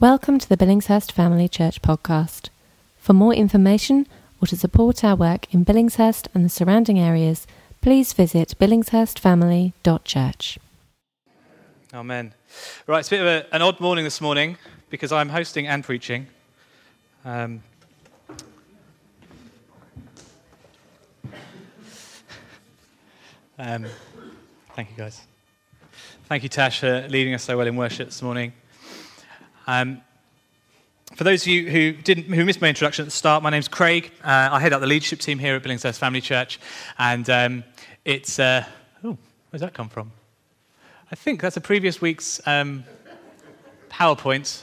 Welcome to the Billingshurst Family Church podcast. For more information or to support our work in Billingshurst and the surrounding areas, please visit billingshurstfamily.church. Amen. Right, it's a bit of a, an odd morning this morning because I'm hosting and preaching. Um, um, thank you, guys. Thank you, Tash, for leading us so well in worship this morning. Um, for those of you who didn't, who missed my introduction at the start, my name's Craig. Uh, I head up the leadership team here at Billingshurst Family Church, and um, it's uh, oh, where's that come from? I think that's a previous week's um, PowerPoint.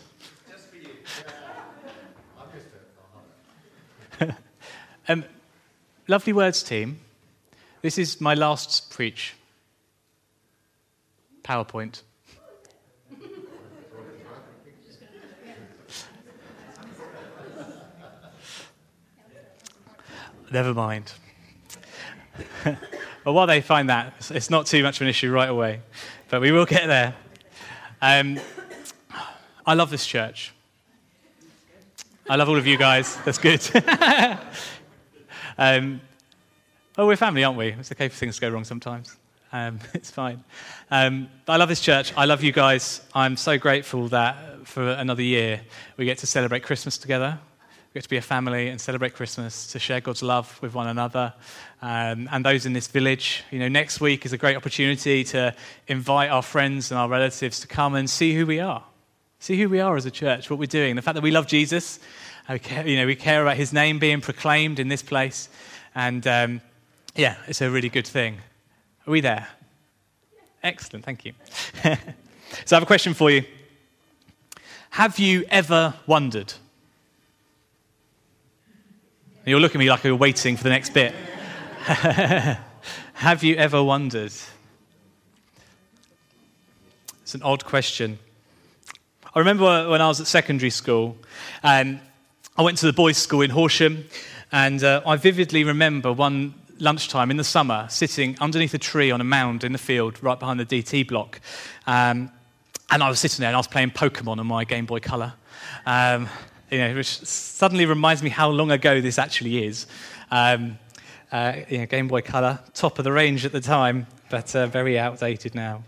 um, lovely words, team. This is my last preach. PowerPoint. Never mind. well, while they find that, it's not too much of an issue right away, but we will get there. Um, I love this church. I love all of you guys. That's good. um, oh, we're family, aren't we? It's okay for things to go wrong sometimes. Um, it's fine. Um, I love this church. I love you guys. I'm so grateful that for another year we get to celebrate Christmas together. Get to be a family and celebrate Christmas, to share God's love with one another. Um, and those in this village, you know, next week is a great opportunity to invite our friends and our relatives to come and see who we are. See who we are as a church, what we're doing. The fact that we love Jesus, you know, we care about his name being proclaimed in this place. And um, yeah, it's a really good thing. Are we there? Excellent, thank you. so I have a question for you. Have you ever wondered? You're looking at me like you're waiting for the next bit. Have you ever wondered? It's an odd question. I remember when I was at secondary school, and I went to the boys' school in Horsham, and uh, I vividly remember one lunchtime in the summer sitting underneath a tree on a mound in the field right behind the DT block. Um, and I was sitting there and I was playing Pokemon on my Game Boy Color. Um, you know, which suddenly reminds me how long ago this actually is. Um, uh, you know, Game Boy Color, top of the range at the time, but uh, very outdated now.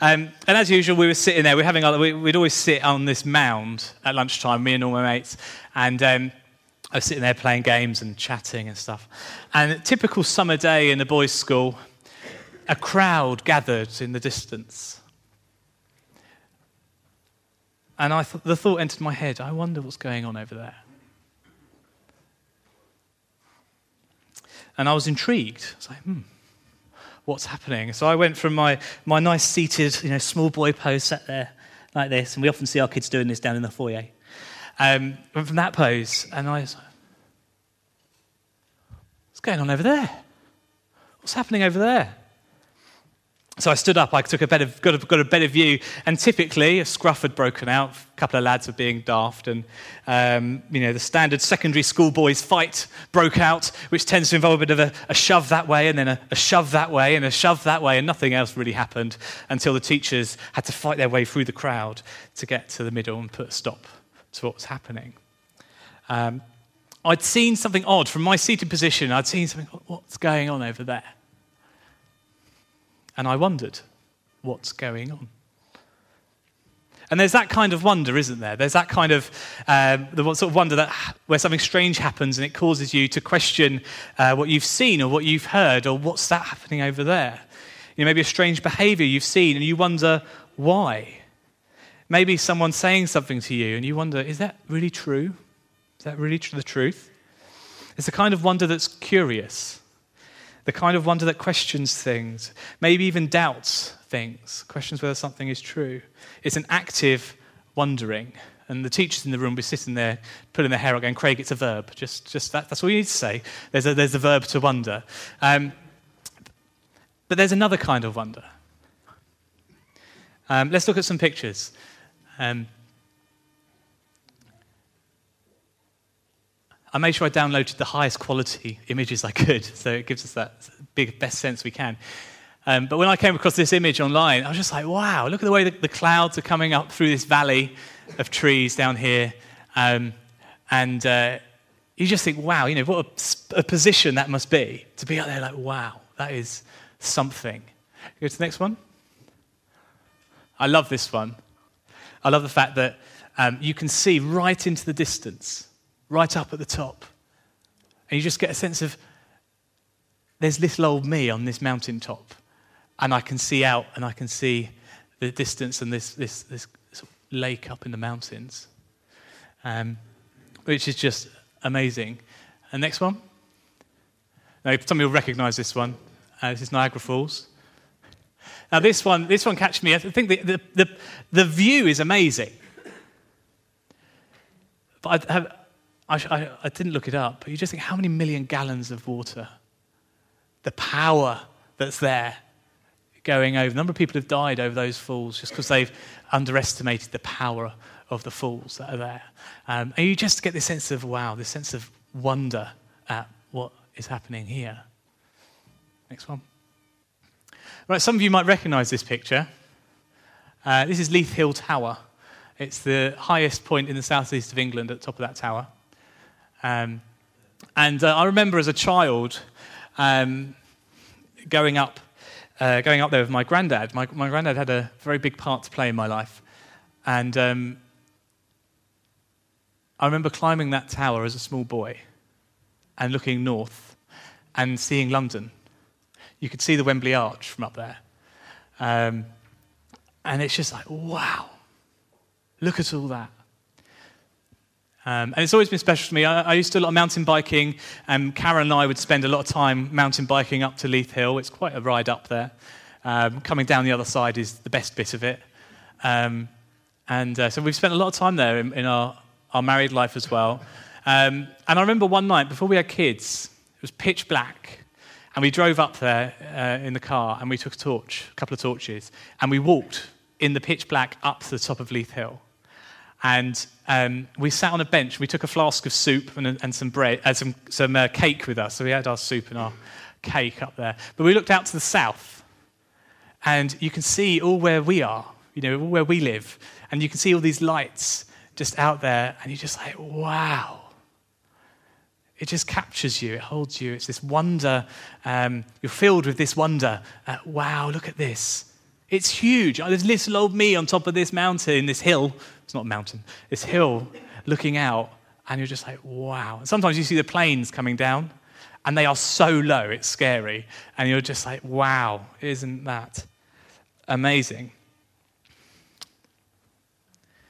Um, and as usual, we were sitting there. We having we'd always sit on this mound at lunchtime, me and all my mates, and um, I was sitting there playing games and chatting and stuff. And a typical summer day in the boys' school, a crowd gathered in the distance. And I th- the thought entered my head I wonder what's going on over there. And I was intrigued. I was like, hmm, what's happening? So I went from my, my nice seated, you know, small boy pose, sat there like this, and we often see our kids doing this down in the foyer. Um, went from that pose, and I was like, what's going on over there? What's happening over there? So I stood up, I took a better, got, a, got a better view, and typically a scruff had broken out. A couple of lads were being daft, and um, you know the standard secondary school boys fight broke out, which tends to involve a bit of a, a shove that way, and then a, a, shove that way, and a shove that way, and nothing else really happened until the teachers had to fight their way through the crowd to get to the middle and put a stop to what was happening. Um, I'd seen something odd from my seated position. I'd seen something. What's going on over there? And I wondered, what's going on? And there's that kind of wonder, isn't there? There's that kind of um, the sort of wonder that where something strange happens and it causes you to question uh, what you've seen or what you've heard or what's that happening over there. You know, maybe a strange behavior you've seen and you wonder why. Maybe someone saying something to you and you wonder, is that really true? Is that really the truth? It's a kind of wonder that's curious the kind of wonder that questions things, maybe even doubts things, questions whether something is true. It's an active wondering. And the teachers in the room will be sitting there, pulling their hair out, going, Craig, it's a verb. Just, just that, that's all you need to say. There's a, there's a verb to wonder. Um, but there's another kind of wonder. Um, let's look at some pictures. Um, I made sure I downloaded the highest quality images I could, so it gives us that big, best sense we can. Um, but when I came across this image online, I was just like, wow, look at the way the, the clouds are coming up through this valley of trees down here. Um, and uh, you just think, wow, you know, what a, a, position that must be to be out there like, wow, that is something. Go to the next one. I love this one. I love the fact that um, you can see right into the distance, right up at the top. And you just get a sense of there's little old me on this mountaintop. And I can see out and I can see the distance and this, this, this lake up in the mountains, um, which is just amazing. And next one. Now, some of you will recognize this one. Uh, this is Niagara Falls. Now, this one, this one catches me. I think the, the, the, the view is amazing. But I, have, I, I, I didn't look it up, but you just think how many million gallons of water? The power that's there going over. A number of people have died over those falls just because they've underestimated the power of the falls that are there. Um, and you just get this sense of wow, this sense of wonder at what is happening here. Next one. Right, some of you might recognize this picture. Uh, this is Leith Hill Tower. It's the highest point in the southeast of England at the top of that tower. Um, and uh, I remember as a child um, going up uh, going up there with my granddad. My, my granddad had a very big part to play in my life. And um, I remember climbing that tower as a small boy and looking north and seeing London. You could see the Wembley Arch from up there. Um, and it's just like, wow, look at all that. Um, and it's always been special to me. I, I, used to do a lot of mountain biking, and Karen and I would spend a lot of time mountain biking up to Leith Hill. It's quite a ride up there. Um, coming down the other side is the best bit of it. Um, and uh, so we've spent a lot of time there in, in our, our married life as well. Um, and I remember one night before we had kids, it was pitch black. And we drove up there uh, in the car and we took a torch, a couple of torches, and we walked in the pitch black up to the top of Leith Hill. And um, we sat on a bench. We took a flask of soup and, and some bread, uh, some, some uh, cake with us. So we had our soup and our cake up there. But we looked out to the south, and you can see all where we are, you know, all where we live. And you can see all these lights just out there, and you're just like, wow. It just captures you, it holds you. It's this wonder. Um, you're filled with this wonder. Uh, wow, look at this. It's huge. There's little old me on top of this mountain, this hill, it's not a mountain, this hill looking out, and you're just like, wow. sometimes you see the planes coming down, and they are so low, it's scary. And you're just like, wow, isn't that amazing?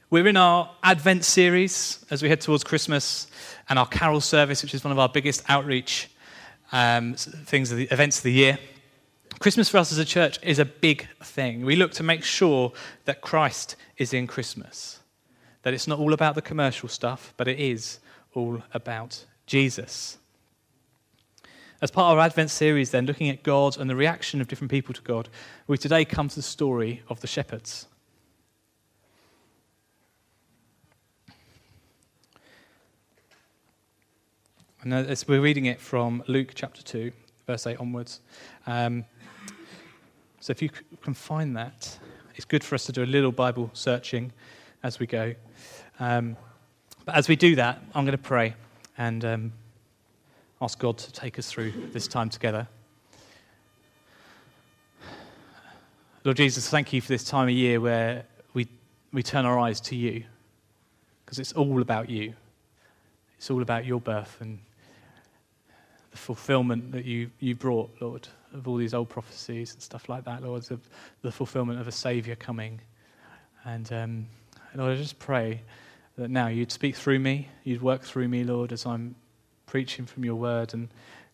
We're in our Advent series as we head towards Christmas and our carol service, which is one of our biggest outreach um, things, the events of the year. Christmas for us as a church is a big thing. We look to make sure that Christ is in Christmas that it's not all about the commercial stuff, but it is all about Jesus. As part of our Advent series, then, looking at God and the reaction of different people to God, we today come to the story of the shepherds. And as we're reading it from Luke chapter 2, verse 8 onwards. Um, so if you can find that, it's good for us to do a little Bible searching as we go. Um, but as we do that, I'm going to pray and um, ask God to take us through this time together. Lord Jesus, thank you for this time of year where we, we turn our eyes to you because it's all about you. It's all about your birth and the fulfillment that you, you brought, Lord, of all these old prophecies and stuff like that, Lord, of the fulfillment of a Saviour coming. And um, Lord, I just pray that now you'd speak through me, you'd work through me, Lord, as I'm preaching from your word. And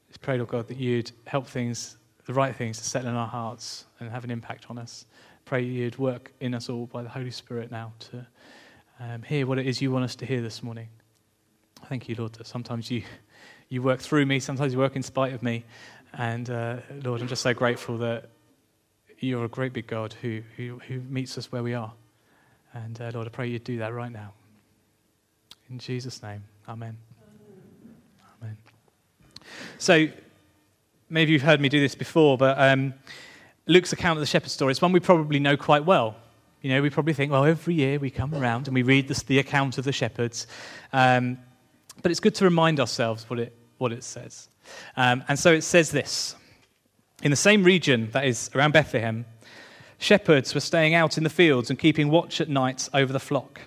just pray, Lord God, that you'd help things, the right things, to settle in our hearts and have an impact on us. Pray you'd work in us all by the Holy Spirit now to um, hear what it is you want us to hear this morning. Thank you, Lord, that sometimes you, you work through me, sometimes you work in spite of me. And uh, Lord, I'm just so grateful that you're a great big God who, who, who meets us where we are. And uh, Lord, I pray you'd do that right now. In Jesus' name, amen. Amen. So, maybe you've heard me do this before, but um, Luke's account of the shepherd story is one we probably know quite well. You know, we probably think, well, every year we come around and we read this, the account of the shepherds. Um, but it's good to remind ourselves what it, what it says. Um, and so it says this In the same region, that is around Bethlehem, shepherds were staying out in the fields and keeping watch at night over the flock.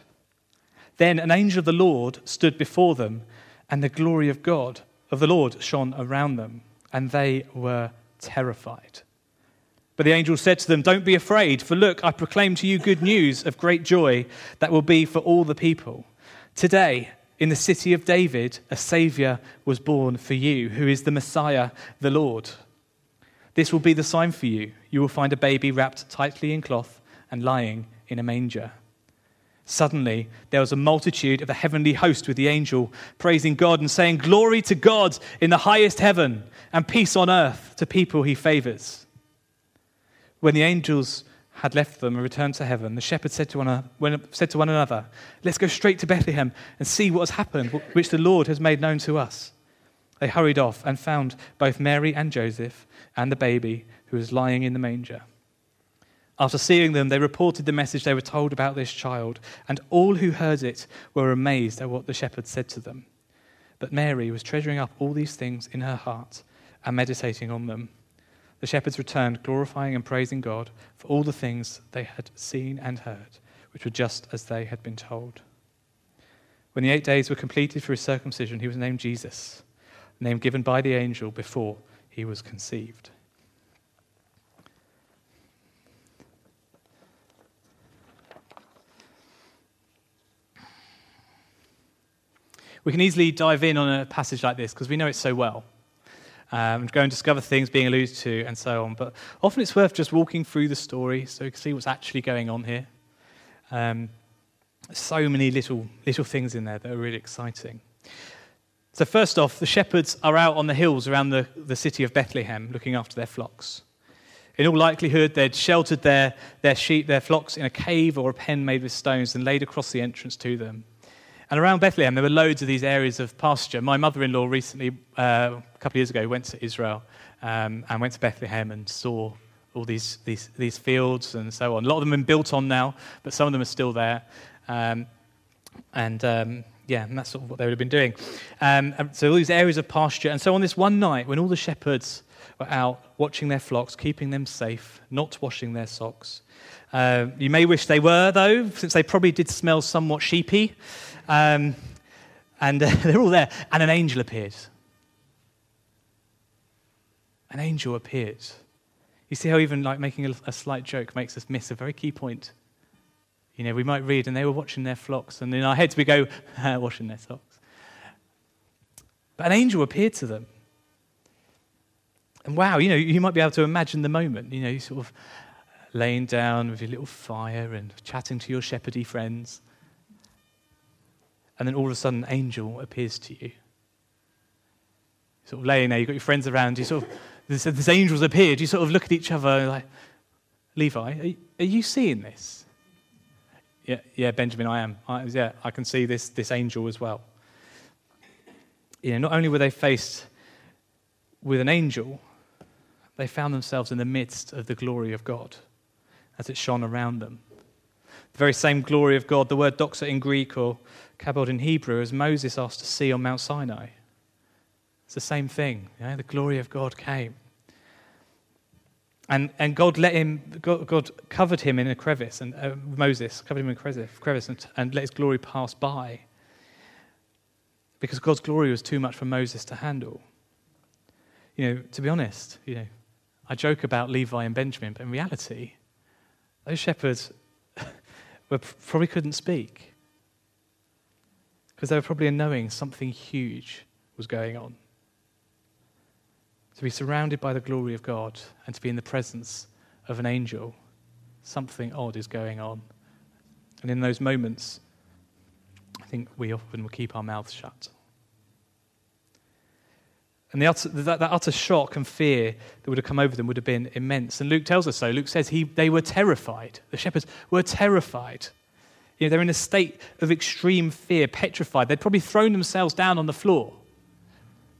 Then an angel of the Lord stood before them, and the glory of God, of the Lord, shone around them, and they were terrified. But the angel said to them, Don't be afraid, for look, I proclaim to you good news of great joy that will be for all the people. Today, in the city of David, a Saviour was born for you, who is the Messiah, the Lord. This will be the sign for you. You will find a baby wrapped tightly in cloth and lying in a manger. Suddenly, there was a multitude of the heavenly host with the angel, praising God and saying, Glory to God in the highest heaven, and peace on earth to people he favors. When the angels had left them and returned to heaven, the shepherds said to, one, said to one another, Let's go straight to Bethlehem and see what has happened, which the Lord has made known to us. They hurried off and found both Mary and Joseph and the baby who was lying in the manger. After seeing them, they reported the message they were told about this child, and all who heard it were amazed at what the shepherds said to them. But Mary was treasuring up all these things in her heart and meditating on them. The shepherds returned, glorifying and praising God for all the things they had seen and heard, which were just as they had been told. When the eight days were completed for his circumcision, he was named Jesus, a name given by the angel before he was conceived. We can easily dive in on a passage like this because we know it so well um, go and discover things being alluded to, and so on. But often it's worth just walking through the story so you can see what's actually going on here. Um, so many little, little things in there that are really exciting. So, first off, the shepherds are out on the hills around the, the city of Bethlehem looking after their flocks. In all likelihood, they'd sheltered their, their sheep, their flocks, in a cave or a pen made with stones and laid across the entrance to them. And around Bethlehem, there were loads of these areas of pasture. My mother in law recently, uh, a couple of years ago, went to Israel um, and went to Bethlehem and saw all these, these, these fields and so on. A lot of them have been built on now, but some of them are still there. Um, and um, yeah, and that's sort of what they would have been doing. Um, so all these areas of pasture. And so on this one night, when all the shepherds were out watching their flocks, keeping them safe, not washing their socks, uh, you may wish they were, though, since they probably did smell somewhat sheepy. Um, and uh, they're all there. And an angel appears. An angel appears. You see how even like making a, a slight joke makes us miss a very key point. You know, we might read, and they were watching their flocks, and in our heads we go, washing their socks. But an angel appeared to them. And wow, you know, you might be able to imagine the moment. You know, you sort of laying down with your little fire and chatting to your shepherdy friends and then all of a sudden an angel appears to you. Sort of laying there, you've got your friends around you, sort of, this, this angel's appeared, you sort of look at each other like, Levi, are, are you seeing this? Yeah, yeah, Benjamin, I am. I, yeah, I can see this, this angel as well. You know, not only were they faced with an angel, they found themselves in the midst of the glory of God as it shone around them. The very same glory of God, the word doxa in Greek or kabod in Hebrew, as Moses asked to see on Mount Sinai. It's the same thing. The glory of God came. And, and God let him, God, God covered him in a crevice, and uh, Moses covered him in a crevice, crevice and, and let his glory pass by. Because God's glory was too much for Moses to handle. You know, to be honest, you know, I joke about Levi and Benjamin, but in reality, those shepherds probably couldn't speak because they were probably knowing something huge was going on. To be surrounded by the glory of God and to be in the presence of an angel, something odd is going on. And in those moments, I think we often will keep our mouths shut. And the utter, that, that, utter shock and fear that would have come over them would have been immense. And Luke tells us so. Luke says he, they were terrified. The shepherds were terrified. You know, they're in a state of extreme fear, petrified. They'd probably thrown themselves down on the floor,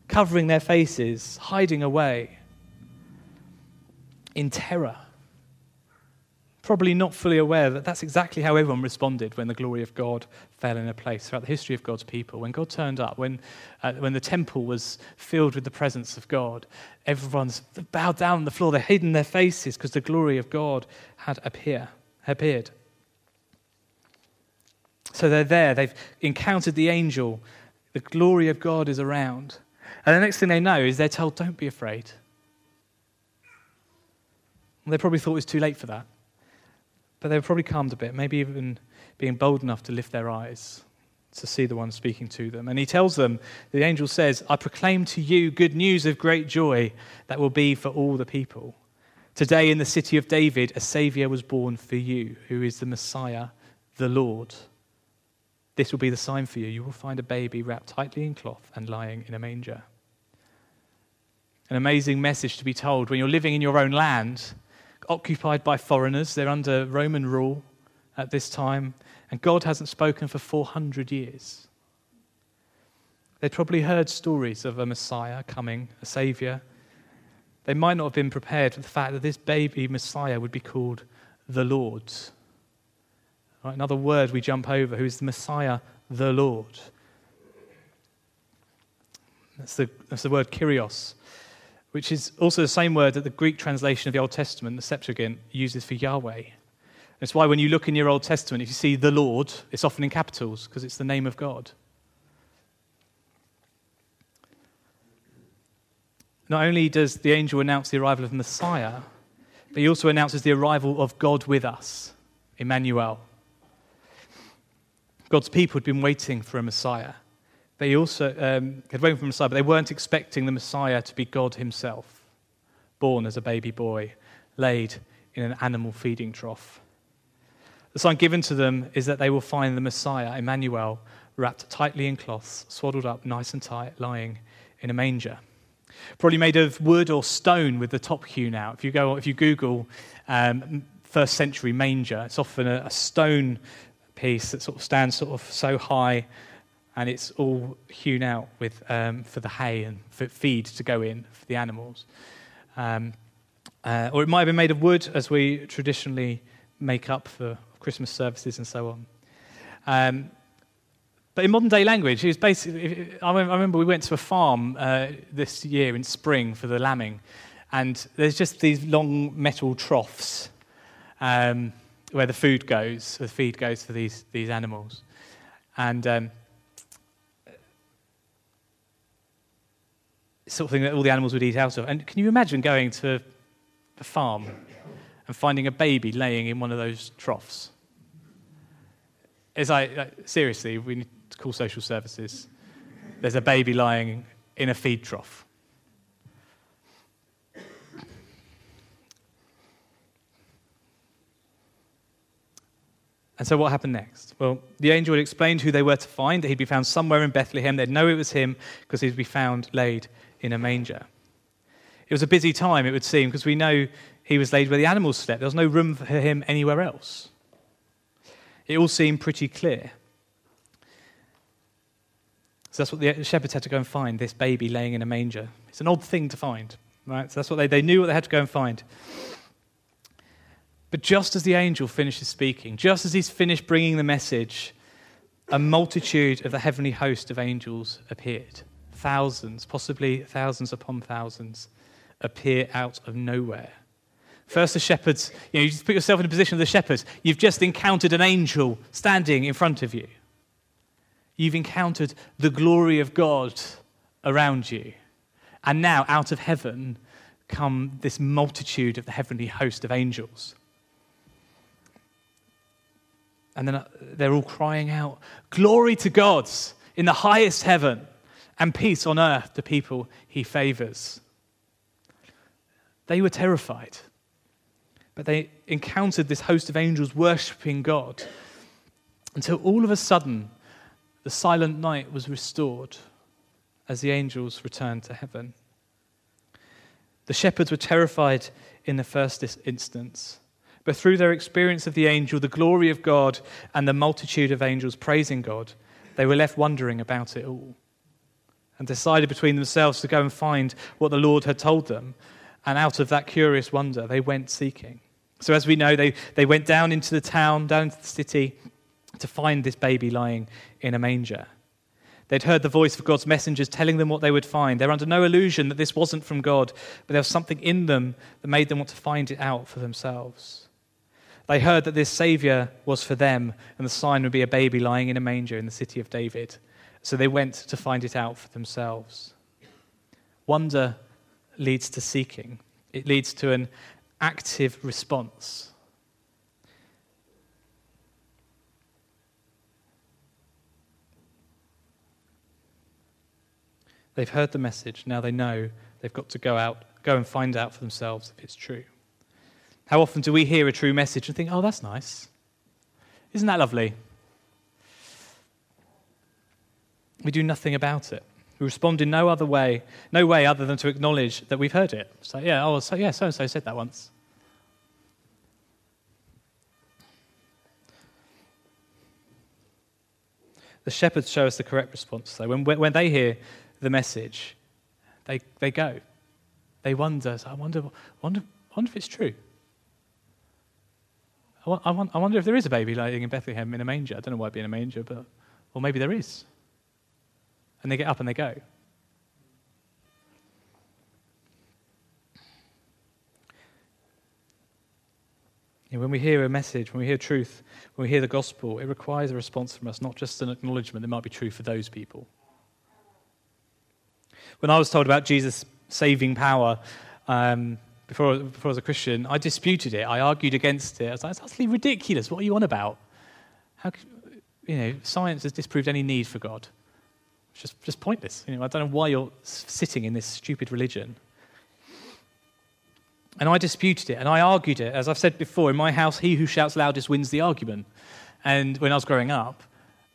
covering their faces, hiding away in terror. Probably not fully aware that that's exactly how everyone responded when the glory of God fell in a place throughout the history of God's people. When God turned up, when, uh, when the temple was filled with the presence of God, everyone's bowed down on the floor. They're hidden their faces because the glory of God had appear, appeared. So they're there. They've encountered the angel. The glory of God is around. And the next thing they know is they're told, Don't be afraid. They probably thought it was too late for that. But they were probably calmed a bit, maybe even being bold enough to lift their eyes to see the one speaking to them. And he tells them, the angel says, I proclaim to you good news of great joy that will be for all the people. Today in the city of David, a Saviour was born for you, who is the Messiah, the Lord. This will be the sign for you. You will find a baby wrapped tightly in cloth and lying in a manger. An amazing message to be told when you're living in your own land occupied by foreigners. They're under Roman rule at this time, and God hasn't spoken for 400 years. They'd probably heard stories of a Messiah coming, a Savior. They might not have been prepared for the fact that this baby Messiah would be called the Lord. Right, another word we jump over who is the Messiah, the Lord. That's the, that's the word Kyrios which is also the same word that the Greek translation of the Old Testament, the Septuagint, uses for Yahweh. That's why when you look in your Old Testament, if you see the Lord, it's often in capitals because it's the name of God. Not only does the angel announce the arrival of Messiah, but he also announces the arrival of God with us, Emmanuel. God's people had been waiting for a Messiah. They also um, had for the Messiah, but they weren't expecting the Messiah to be God himself, born as a baby boy, laid in an animal feeding trough. The sign given to them is that they will find the Messiah, Emmanuel, wrapped tightly in cloths, swaddled up nice and tight, lying in a manger. Probably made of wood or stone with the top hewn out. If you, go, if you Google um, first century manger, it's often a, a stone piece that sort of stands sort of so high and it's all hewn out with, um, for the hay and for feed to go in for the animals. Um, uh, or it might have been made of wood, as we traditionally make up for Christmas services and so on. Um, but in modern day language, it was basically. I remember we went to a farm uh, this year in spring for the lambing, and there's just these long metal troughs um, where the food goes, the feed goes for these, these animals. And um, sort of thing that all the animals would eat out of. And can you imagine going to a farm and finding a baby laying in one of those troughs? It's like, like seriously, we need to call social services. There's a baby lying in a feed trough. And so, what happened next? Well, the angel had explained who they were to find, that he'd be found somewhere in Bethlehem. They'd know it was him because he'd be found laid in a manger. It was a busy time, it would seem, because we know he was laid where the animals slept. There was no room for him anywhere else. It all seemed pretty clear. So that's what the shepherds had to go and find this baby laying in a manger. It's an odd thing to find, right? So that's what they, they knew what they had to go and find. But just as the angel finishes speaking, just as he's finished bringing the message, a multitude of the heavenly host of angels appeared thousands, possibly thousands upon thousands, appear out of nowhere. First, the shepherds, you know, you just put yourself in the position of the shepherds. You've just encountered an angel standing in front of you. You've encountered the glory of God around you. And now, out of heaven, come this multitude of the heavenly host of angels. And then uh, they're all crying out, Glory to God in the highest heaven, and peace on earth to people he favors. They were terrified, but they encountered this host of angels worshipping God until all of a sudden the silent night was restored as the angels returned to heaven. The shepherds were terrified in the first instance, but through their experience of the angel, the glory of God, and the multitude of angels praising God, they were left wondering about it all and decided between themselves to go and find what the Lord had told them. And out of that curious wonder, they went seeking. So, as we know, they, they went down into the town, down into the city, to find this baby lying in a manger. They'd heard the voice of God's messengers telling them what they would find. They're under no illusion that this wasn't from God, but there was something in them that made them want to find it out for themselves. They heard that this Savior was for them, and the sign would be a baby lying in a manger in the city of David. So they went to find it out for themselves. Wonder leads to seeking, it leads to an active response. They've heard the message. Now they know they've got to go out, go and find out for themselves if it's true. How often do we hear a true message and think, oh, that's nice? Isn't that lovely? We do nothing about it. We respond in no other way, no way other than to acknowledge that we've heard it. So, yeah, oh, so, yeah, so and so said that once. The shepherds show us the correct response, though. When, when they hear the message, they, they go. They wonder, I wonder, wonder, wonder if it's true. I, I wonder if there is a baby lying in Bethlehem in a manger. I don't know why it'd be in a manger, but, or maybe there is. And they get up and they go. when we hear a message, when we hear truth, when we hear the gospel, it requires a response from us, not just an acknowledgement that might be true for those people. When I was told about Jesus' saving power um, before, before I was a Christian, I disputed it. I argued against it. I was like, it's utterly ridiculous. What are you on about? How, you know, science has disproved any need for God. It's just, just pointless. You know, I don't know why you're sitting in this stupid religion. And I disputed it and I argued it. As I've said before, in my house, he who shouts loudest wins the argument. And when I was growing up,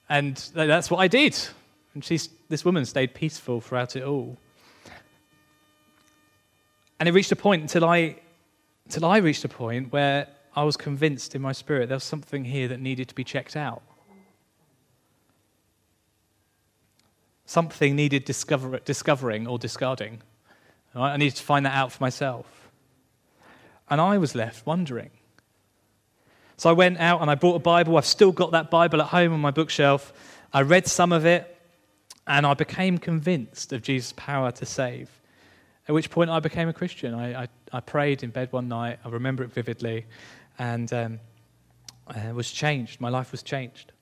and that's what I did. And she's, this woman stayed peaceful throughout it all. And it reached a point until I, until I reached a point where I was convinced in my spirit there was something here that needed to be checked out. Something needed discover, discovering or discarding. I needed to find that out for myself. And I was left wondering. So I went out and I bought a Bible. I've still got that Bible at home on my bookshelf. I read some of it. And I became convinced of Jesus' power to save. At which point I became a Christian. I, I, I prayed in bed one night, I remember it vividly, and um, I was changed. My life was changed.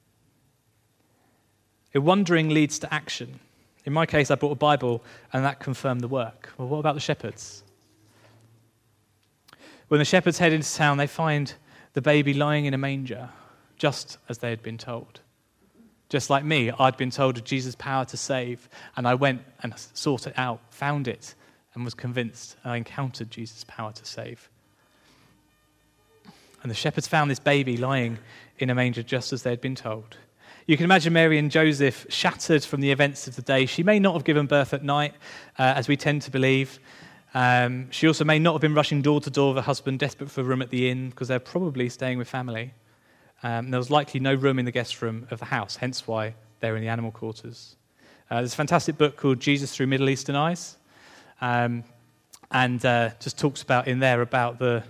If wandering leads to action. In my case, I bought a Bible, and that confirmed the work. Well, what about the shepherds? When the shepherds head into town, they find the baby lying in a manger, just as they had been told. Just like me, I'd been told of Jesus' power to save, and I went and sought it out, found it, and was convinced. I encountered Jesus' power to save. And the shepherds found this baby lying in a manger just as they had been told. You can imagine Mary and Joseph shattered from the events of the day. She may not have given birth at night, uh, as we tend to believe. Um, she also may not have been rushing door to door with her husband, desperate for a room at the inn, because they're probably staying with family. Um, there was likely no room in the guest room of the house, hence why they're in the animal quarters. Uh, there's a fantastic book called Jesus Through Middle Eastern Eyes, um, and uh, just talks about in there about the,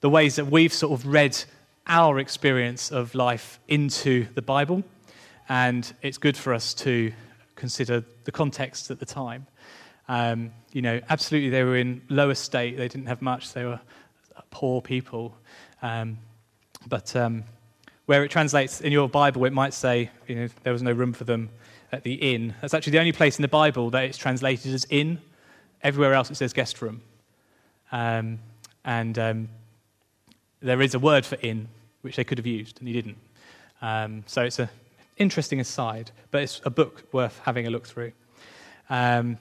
the ways that we've sort of read our experience of life into the Bible, and it's good for us to consider the context at the time. Um, you know, absolutely, they were in low estate; they didn't have much; they were poor people, um, but um, where it translates in your Bible, it might say, you know, there was no room for them at the inn. That's actually the only place in the Bible that it's translated as inn. Everywhere else it says guest room. Um, and um, there is a word for inn, which they could have used, and he didn't. Um, so it's an interesting aside, but it's a book worth having a look through. Um,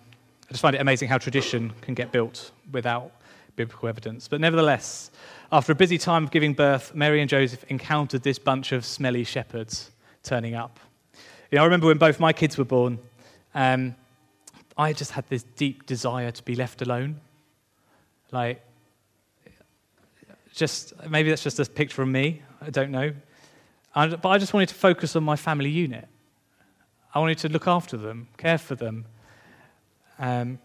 I just find it amazing how tradition can get built without biblical evidence. But nevertheless, after a busy time of giving birth, Mary and Joseph encountered this bunch of smelly shepherds turning up. You know, I remember when both my kids were born, um, I just had this deep desire to be left alone. Like, just maybe that's just a picture of me. I don't know. But I just wanted to focus on my family unit. I wanted to look after them, care for them. Um,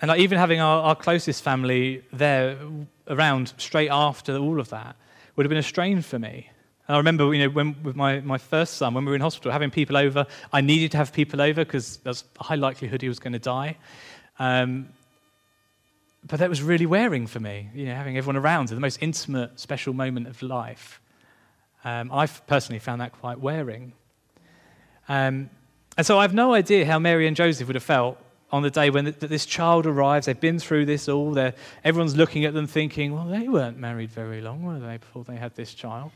and like even having our, our closest family there, around straight after all of that would have been a strain for me. And I remember, you know, when, with my, my first son, when we were in hospital, having people over, I needed to have people over because there's a high likelihood he was going to die. Um, but that was really wearing for me, you know, having everyone around at the most intimate, special moment of life. Um, I've personally found that quite wearing. Um, and so I have no idea how Mary and Joseph would have felt on the day when this child arrives. They've been through this all. They're, everyone's looking at them thinking, well, they weren't married very long, were they, before they had this child?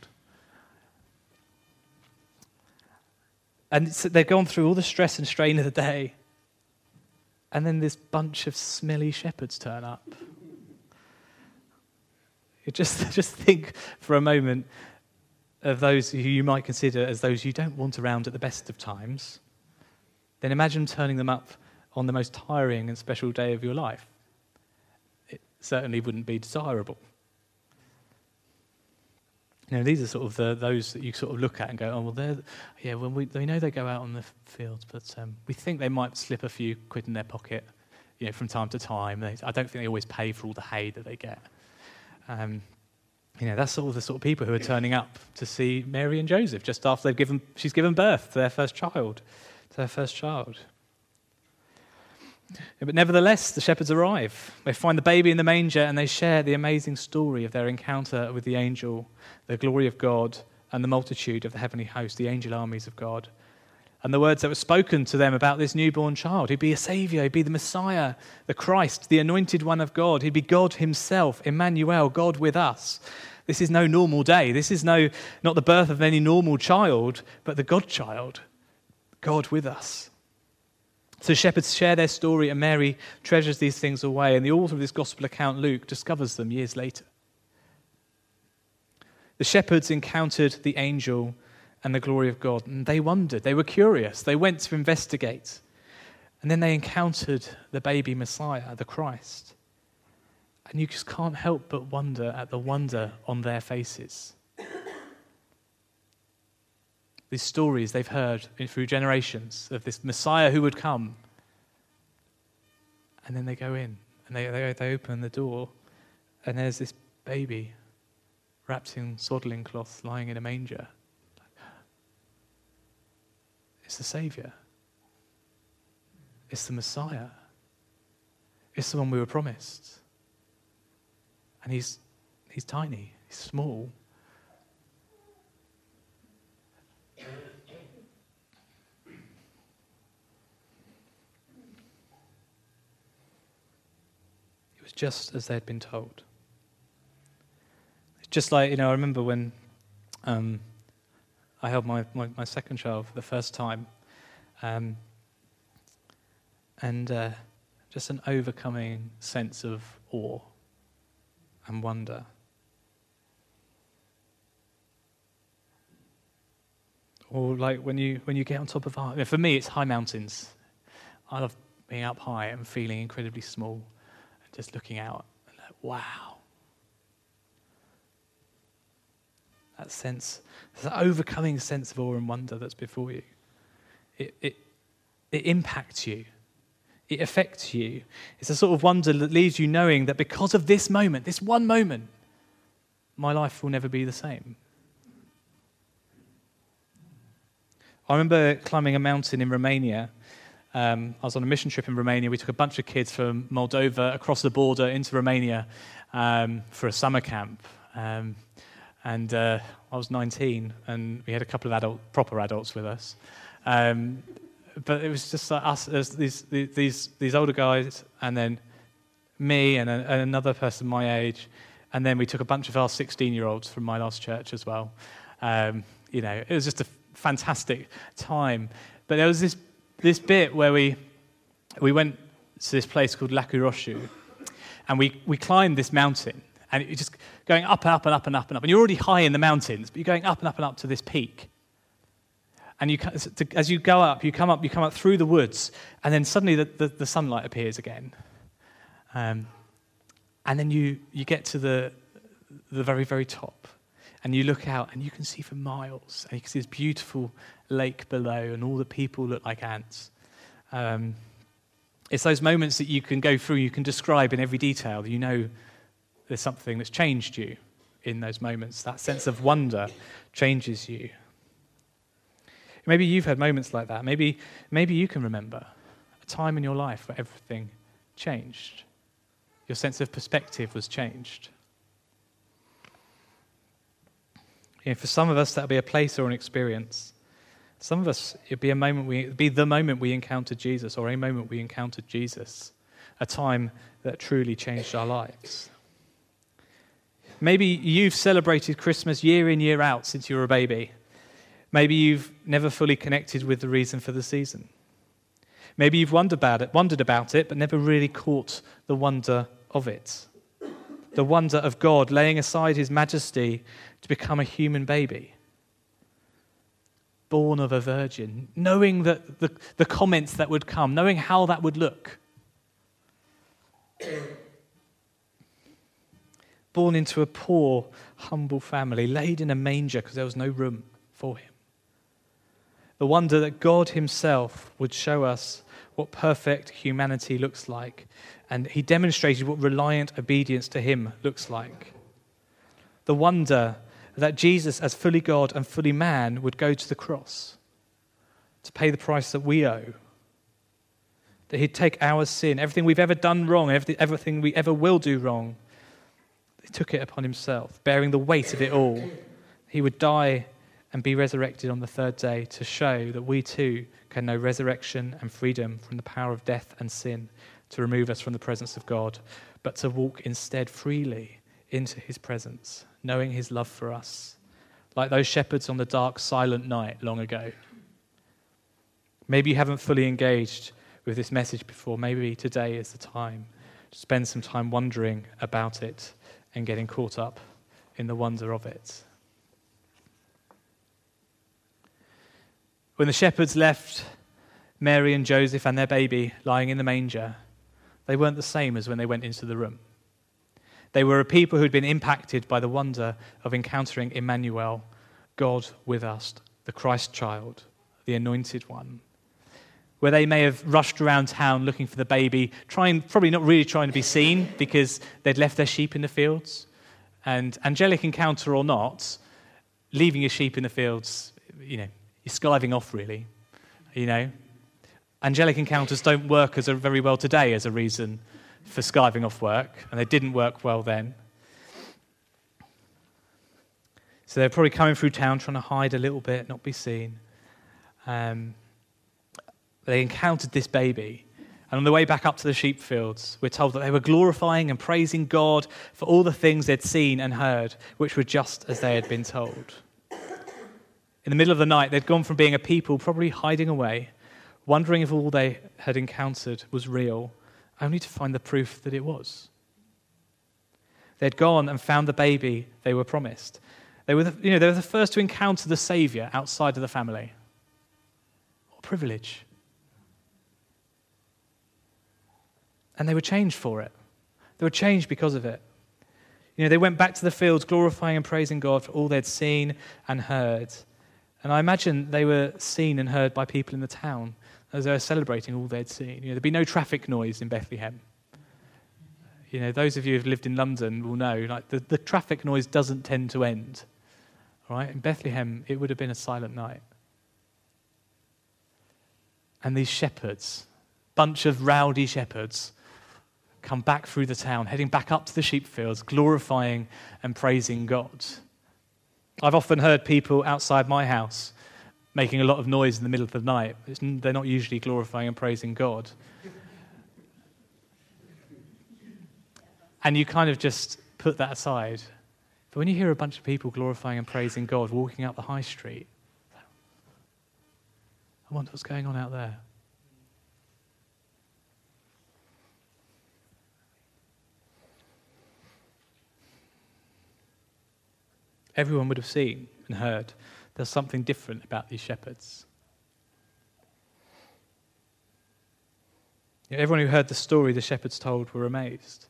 And they've gone through all the stress and strain of the day. And then this bunch of smelly shepherds turn up. You just, just think for a moment of those who you might consider as those you don't want around at the best of times. Then imagine turning them up on the most tiring and special day of your life. It certainly wouldn't be desirable. You know, these are sort of the, those that you sort of look at and go, oh, well, they're, yeah, well, we, we know they go out on the fields, but um, we think they might slip a few quid in their pocket, you know, from time to time. They, I don't think they always pay for all the hay that they get. Um, you know, that's of the sort of people who are turning up to see Mary and Joseph just after they've given, she's given birth to their first child, to their first child. But nevertheless, the shepherds arrive. They find the baby in the manger and they share the amazing story of their encounter with the angel, the glory of God, and the multitude of the heavenly host, the angel armies of God. And the words that were spoken to them about this newborn child. He'd be a savior, he'd be the Messiah, the Christ, the anointed one of God. He'd be God himself, Emmanuel, God with us. This is no normal day. This is no, not the birth of any normal child, but the God child, God with us. So shepherds share their story, and Mary treasures these things away. And the author of this gospel account, Luke, discovers them years later. The shepherds encountered the angel and the glory of God, and they wondered. They were curious. They went to investigate. And then they encountered the baby Messiah, the Christ. And you just can't help but wonder at the wonder on their faces these stories they've heard through generations of this Messiah who would come. And then they go in and they, they, they open the door, and there's this baby wrapped in swaddling cloth lying in a manger. It's the Savior, it's the Messiah, it's the one we were promised. And he's, he's tiny, he's small. It was just as they had been told. It's just like, you know, I remember when um, I held my, my, my, second child for the first time, um, and uh, just an overcoming sense of awe and wonder. Or like when you when you get on top of high, for me it's high mountains. I love being up high and feeling incredibly small and just looking out and like, wow. That sense, that overcoming sense of awe and wonder that's before you. It, it, it impacts you. It affects you. It's a sort of wonder that leaves you knowing that because of this moment, this one moment, my life will never be the same. I remember climbing a mountain in Romania um, I was on a mission trip in Romania. We took a bunch of kids from Moldova across the border into Romania um, for a summer camp. Um, and uh, I was 19, and we had a couple of adult, proper adults with us. Um, but it was just like us, these, these, these older guys, and then me and, a, and another person my age. And then we took a bunch of our 16 year olds from my last church as well. Um, you know, it was just a fantastic time. But there was this this bit where we, we went to this place called Lacu Roșu, and we, we climbed this mountain, and you're just going up and up and up and up and up. And you're already high in the mountains, but you're going up and up and up to this peak. And you, as you go up, you come up, you come up through the woods, and then suddenly the, the, the sunlight appears again. Um, and then you, you get to the, the very, very top, and you look out, and you can see for miles, and you can see this beautiful lake below, and all the people look like ants. Um, it's those moments that you can go through, you can describe in every detail. You know there's something that's changed you in those moments. That sense of wonder changes you. Maybe you've had moments like that. Maybe, maybe you can remember a time in your life where everything changed. Your sense of perspective was changed. You know, for some of us, that'll be a place or an experience. Some of us, it'd be a moment we, it'd be the moment we encountered Jesus, or a moment we encountered Jesus, a time that truly changed our lives. Maybe you've celebrated Christmas year in, year out since you were a baby. Maybe you've never fully connected with the reason for the season. Maybe you've wondered about it, wondered about it, but never really caught the wonder of it. The wonder of God laying aside his majesty to become a human baby, born of a virgin, knowing that the, the comments that would come, knowing how that would look. Born into a poor, humble family, laid in a manger because there was no room for him. The wonder that God Himself would show us what perfect humanity looks like, and He demonstrated what reliant obedience to Him looks like. The wonder that Jesus, as fully God and fully man, would go to the cross to pay the price that we owe. That He'd take our sin, everything we've ever done wrong, everything we ever will do wrong, took it upon himself, bearing the weight of it all. He would die and be resurrected on the third day to show that we too can know resurrection and freedom from the power of death and sin to remove us from the presence of God, but to walk instead freely into his presence, knowing his love for us, like those shepherds on the dark, silent night long ago. Maybe you haven't fully engaged with this message before. Maybe today is the time to spend some time wondering about it and getting caught up in the wonder of it. When the shepherds left Mary and Joseph and their baby lying in the manger, they weren't the same as when they went into the room. They were a people who'd been impacted by the wonder of encountering Emmanuel, God with us, the Christ child, the anointed one. Where they may have rushed around town looking for the baby, trying, probably not really trying to be seen because they'd left their sheep in the fields. And angelic encounter or not, leaving your sheep in the fields, you know, you're skiving off really. You know, angelic encounters don't work as very well today as a reason for skiving off work, and they didn't work well then. So they're probably coming through town trying to hide a little bit, not be seen. Um, they encountered this baby. And on the way back up to the sheep fields, we're told that they were glorifying and praising God for all the things they'd seen and heard, which were just as they had been told. In the middle of the night, they'd gone from being a people probably hiding away, wondering if all they had encountered was real, only to find the proof that it was. They'd gone and found the baby they were promised. They were, the, you know, they were the first to encounter the Savior outside of the family. What privilege. And they were changed for it. They were changed because of it. You know, they went back to the fields glorifying and praising God for all they'd seen and heard. And I imagine they were seen and heard by people in the town as they were celebrating all they'd seen. You know, there'd be no traffic noise in Bethlehem. You know, those of you who've lived in London will know, like, the, the traffic noise doesn't tend to end. Right? In Bethlehem, it would have been a silent night. And these shepherds, bunch of rowdy shepherds, come back through the town, heading back up to the sheep fields, glorifying and praising God. I've often heard people outside my house making a lot of noise in the middle of the night. It's, they're not usually glorifying and praising God. And you kind of just put that aside. But when you hear a bunch of people glorifying and praising God walking up the high street, I wonder what's going on out there. Everyone would have seen and heard there's something different about these shepherds. You know, everyone who heard the story the shepherds told were amazed.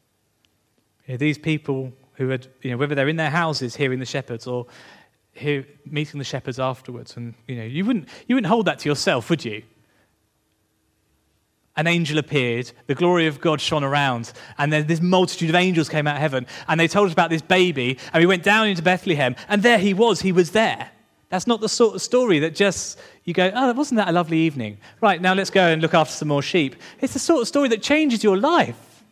You know, these people who had, you know, whether they're in their houses hearing the shepherds or hear, meeting the shepherds afterwards, and you know, you wouldn't, you wouldn't hold that to yourself, would you? An angel appeared, the glory of God shone around, and then this multitude of angels came out of heaven, and they told us about this baby, and we went down into Bethlehem, and there he was, he was there. That's not the sort of story that just you go, oh, wasn't that a lovely evening? Right, now let's go and look after some more sheep. It's the sort of story that changes your life,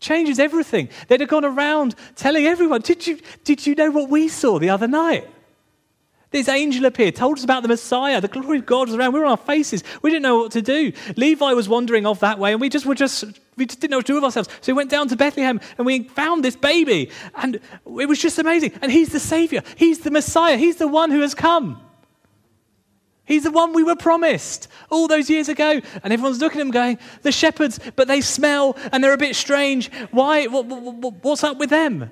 changes everything. They'd have gone around telling everyone, did you, did you know what we saw the other night? This angel appeared, told us about the Messiah. The glory of God was around. We were on our faces. We didn't know what to do. Levi was wandering off that way, and we just were just we just didn't know what to do with ourselves. So we went down to Bethlehem and we found this baby, and it was just amazing. And he's the Savior. He's the Messiah. He's the one who has come. He's the one we were promised all those years ago. And everyone's looking at him going, the shepherds, but they smell and they're a bit strange. Why? What, what, what's up with them?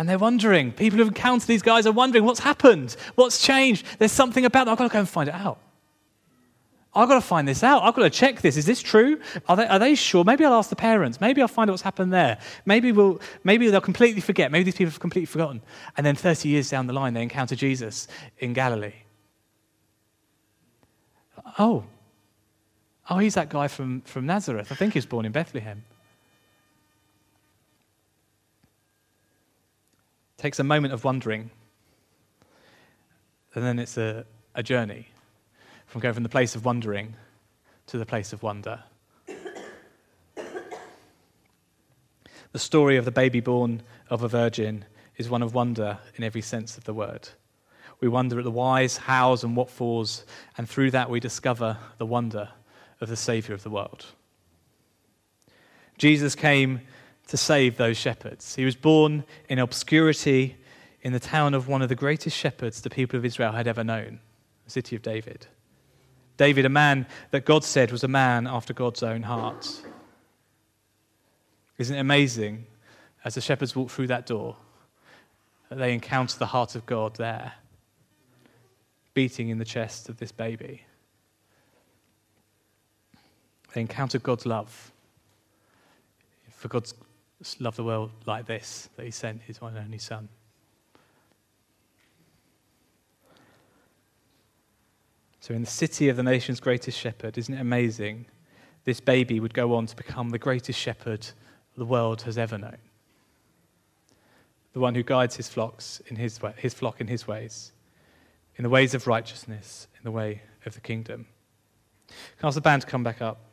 And they're wondering. People who've encountered these guys are wondering what's happened, what's changed. There's something about them. I've got to go and find it out. I've got to find this out. I've got to check this. Is this true? Are they, are they sure? Maybe I'll ask the parents. Maybe I'll find out what's happened there. Maybe, we'll, maybe they'll completely forget. Maybe these people have completely forgotten. And then 30 years down the line, they encounter Jesus in Galilee. Oh, oh, he's that guy from, from Nazareth. I think he was born in Bethlehem. Takes a moment of wondering, and then it's a, a journey from going from the place of wondering to the place of wonder. The story of the baby born of a virgin is one of wonder in every sense of the word. We wonder at the whys, hows, and what fors, and through that we discover the wonder of the Saviour of the world. Jesus came to save those shepherds. He was born in obscurity in the town of one of the greatest shepherds the people of Israel had ever known, the city of David. David, a man that God said was a man after God's own heart. Isn't it amazing as the shepherds walk through that door that they encounter the heart of God there, beating in the chest of this baby? They encounter God's love. For God's love the world like this, that he sent his one and only Son. So, in the city of the nation's greatest shepherd, isn't it amazing? This baby would go on to become the greatest shepherd the world has ever known. The one who guides his flocks in his, way, his flock in his ways, in the ways of righteousness, in the way of the kingdom. Can I ask the band to come back up?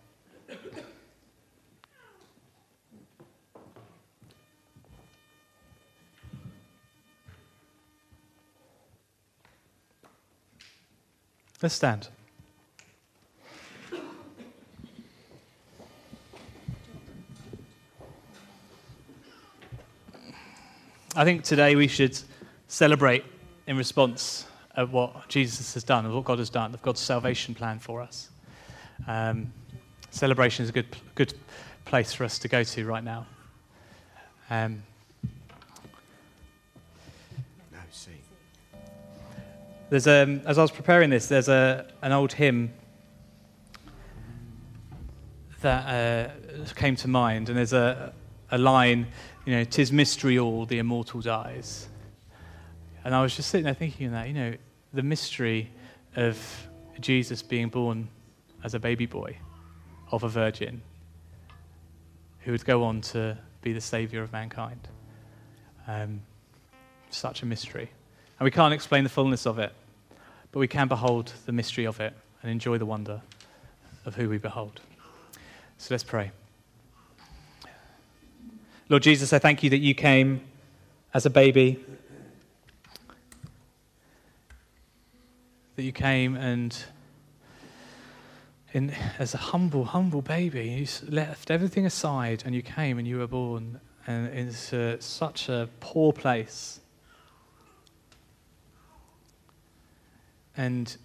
Let's stand. I think today we should celebrate in response of what Jesus has done, of what God has done, of God's salvation plan for us. Um, celebration is a good, good place for us to go to right now. Um, There's as I was preparing this, there's a, an old hymn that uh, came to mind, and there's a, a line, you know, "Tis mystery all, the immortal dies." And I was just sitting there thinking that, you know, the mystery of Jesus being born as a baby boy of a virgin who would go on to be the saviour of mankind. Um, such a mystery. And we can't explain the fullness of it, but we can behold the mystery of it and enjoy the wonder of who we behold. So let's pray. Lord Jesus, I thank you that you came as a baby, that you came and in, as a humble, humble baby, you left everything aside and you came and you were born and into such a poor place And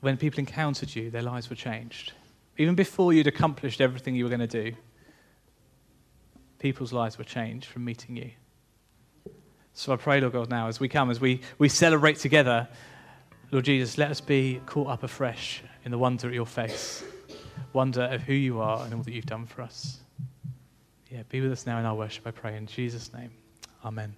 when people encountered you, their lives were changed. Even before you'd accomplished everything you were going to do, people's lives were changed from meeting you. So I pray, Lord God, now as we come, as we, we celebrate together, Lord Jesus, let us be caught up afresh in the wonder at your face, wonder of who you are and all that you've done for us. Yeah, be with us now in our worship, I pray, in Jesus' name. Amen.